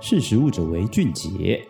识时务者为俊杰。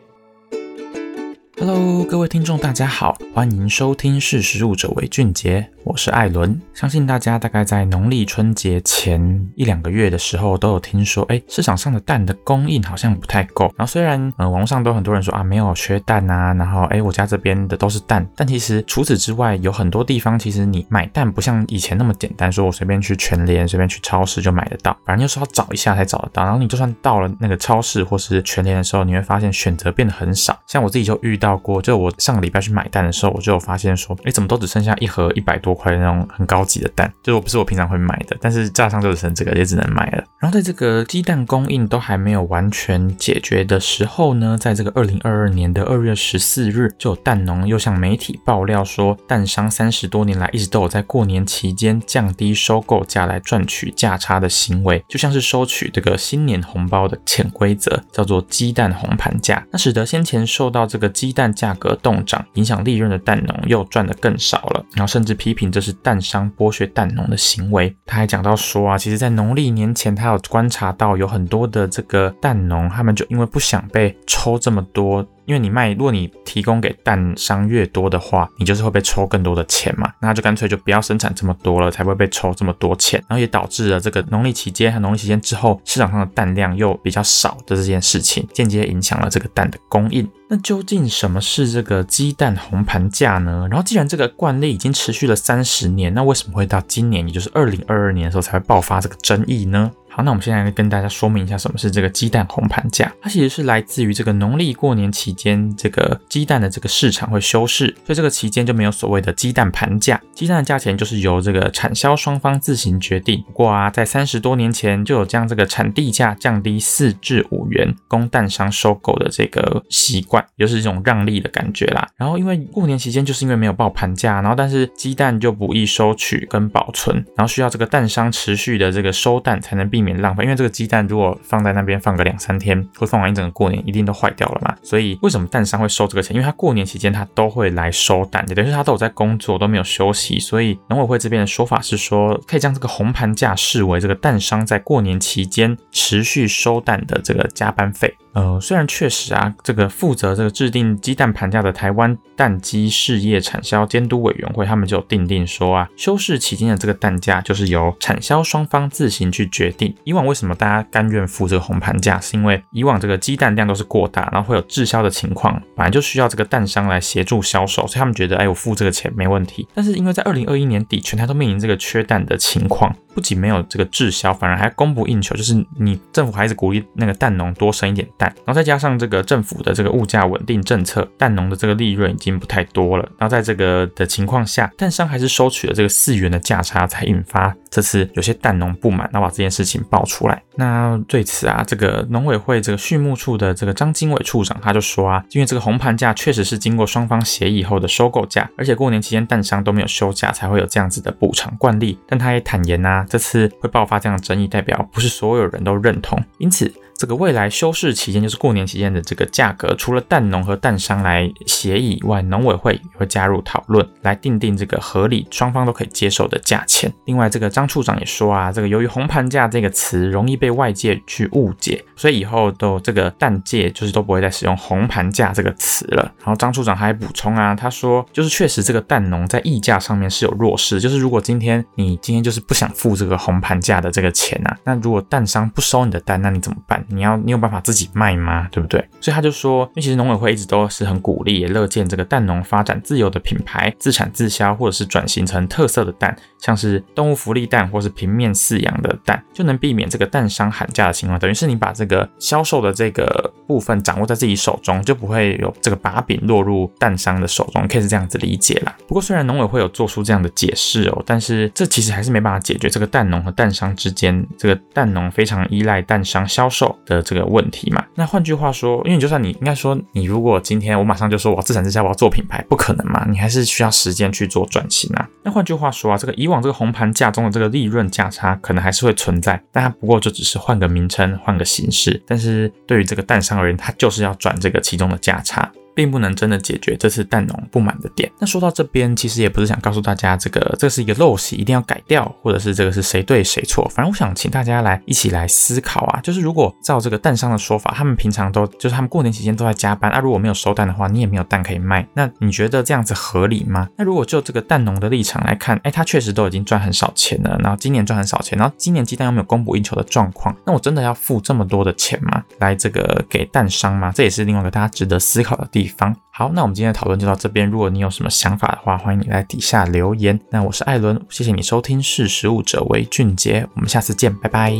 Hello，各位听众，大家好，欢迎收听《识食物者为俊杰》，我是艾伦。相信大家大概在农历春节前一两个月的时候，都有听说，哎，市场上的蛋的供应好像不太够。然后虽然，呃，网络上都很多人说啊，没有缺蛋啊，然后，哎，我家这边的都是蛋，但其实除此之外，有很多地方其实你买蛋不像以前那么简单，说我随便去全联、随便去超市就买得到，反正就是要找一下才找得到。然后你就算到了那个超市或是全联的时候，你会发现选择变得很少。像我自己就遇到。到过，就我上个礼拜去买蛋的时候，我就有发现说，哎，怎么都只剩下一盒一百多块那种很高级的蛋，就是我不是我平常会买的，但是架上就只剩这个，也只能买了。然后在这个鸡蛋供应都还没有完全解决的时候呢，在这个二零二二年的二月十四日，就有蛋农又向媒体爆料说，蛋商三十多年来一直都有在过年期间降低收购价来赚取价差的行为，就像是收取这个新年红包的潜规则，叫做鸡蛋红盘价，那使得先前受到这个鸡蛋价格动涨，影响利润的蛋农又赚得更少了，然后甚至批评这是蛋商剥削蛋农的行为。他还讲到说啊，其实，在农历年前，他有观察到有很多的这个蛋农，他们就因为不想被抽这么多。因为你卖，如果你提供给蛋商越多的话，你就是会被抽更多的钱嘛，那就干脆就不要生产这么多了，才不会被抽这么多钱。然后也导致了这个农历期间和农历期间之后市场上的蛋量又比较少的这件事情，间接影响了这个蛋的供应。那究竟什么是这个鸡蛋红盘价呢？然后既然这个惯例已经持续了三十年，那为什么会到今年，也就是二零二二年的时候才会爆发这个争议呢？好，那我们现在来跟大家说明一下什么是这个鸡蛋红盘价。它其实是来自于这个农历过年期间，这个鸡蛋的这个市场会休市，所以这个期间就没有所谓的鸡蛋盘价。鸡蛋的价钱就是由这个产销双方自行决定。不过啊，在三十多年前就有将这个产地价降低四至五元供蛋商收购的这个习惯，就是一种让利的感觉啦。然后因为过年期间就是因为没有报盘价，然后但是鸡蛋就不易收取跟保存，然后需要这个蛋商持续的这个收蛋才能避免。免浪费，因为这个鸡蛋如果放在那边放个两三天，或放完一整个过年，一定都坏掉了嘛。所以为什么蛋商会收这个钱？因为他过年期间他都会来收蛋，也等于是他都有在工作，都没有休息。所以农委会这边的说法是说，可以将这个红盘价视为这个蛋商在过年期间持续收蛋的这个加班费。呃，虽然确实啊，这个负责这个制定鸡蛋盘价的台湾蛋鸡事业产销监督委员会，他们就有订定说啊，休市期间的这个蛋价就是由产销双方自行去决定。以往为什么大家甘愿付这个红盘价？是因为以往这个鸡蛋量都是过大，然后会有滞销的情况，本来就需要这个蛋商来协助销售，所以他们觉得，哎，我付这个钱没问题。但是因为在二零二一年底，全台都面临这个缺蛋的情况。不仅没有这个滞销，反而还供不应求，就是你政府还是鼓励那个蛋农多生一点蛋，然后再加上这个政府的这个物价稳定政策，蛋农的这个利润已经不太多了，然后在这个的情况下，蛋商还是收取了这个四元的价差，才引发这次有些蛋农不满，然后把这件事情爆出来。那对此啊，这个农委会这个畜牧处的这个张经纬处长他就说啊，因为这个红盘价确实是经过双方协议后的收购价，而且过年期间蛋商都没有休假，才会有这样子的补偿惯例。但他也坦言啊。这次会爆发这样的争议，代表不是所有人都认同，因此。这个未来休市期间，就是过年期间的这个价格，除了蛋农和蛋商来协议以外，农委会也会加入讨论，来定定这个合理、双方都可以接受的价钱。另外，这个张处长也说啊，这个由于红盘价这个词容易被外界去误解，所以以后都这个蛋界就是都不会再使用红盘价这个词了。然后张处长还补充啊，他说就是确实这个蛋农在溢价上面是有弱势，就是如果今天你今天就是不想付这个红盘价的这个钱啊，那如果蛋商不收你的蛋，那你怎么办？你要你有办法自己卖吗？对不对？所以他就说，因为其实农委会一直都是很鼓励，也乐见这个蛋农发展自有的品牌，自产自销，或者是转型成特色的蛋，像是动物福利蛋或是平面饲养的蛋，就能避免这个蛋商喊价的情况。等于是你把这个销售的这个部分掌握在自己手中，就不会有这个把柄落入蛋商的手中，可以是这样子理解啦。不过虽然农委会有做出这样的解释哦，但是这其实还是没办法解决这个蛋农和蛋商之间，这个蛋农非常依赖蛋商销售的这个。问题嘛，那换句话说，因为就算你应该说，你如果今天我马上就说我要自产自销，我要做品牌，不可能嘛，你还是需要时间去做转型啊。那换句话说啊，这个以往这个红盘价中的这个利润价差可能还是会存在，但它不过就只是换个名称，换个形式。但是对于这个蛋商而言，它就是要转这个其中的价差。并不能真的解决这次蛋农不满的点。那说到这边，其实也不是想告诉大家这个这是一个陋习，一定要改掉，或者是这个是谁对谁错。反正我想请大家来一起来思考啊，就是如果照这个蛋商的说法，他们平常都就是他们过年期间都在加班啊，如果没有收蛋的话，你也没有蛋可以卖。那你觉得这样子合理吗？那如果就这个蛋农的立场来看，哎，他确实都已经赚很少钱了，然后今年赚很少钱，然后今年鸡蛋又没有供不应求的状况，那我真的要付这么多的钱吗？来这个给蛋商吗？这也是另外一个大家值得思考的地方。好，那我们今天的讨论就到这边。如果你有什么想法的话，欢迎你在底下留言。那我是艾伦，谢谢你收听《识时务者为俊杰》，我们下次见，拜拜。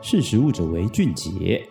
识时务者为俊杰。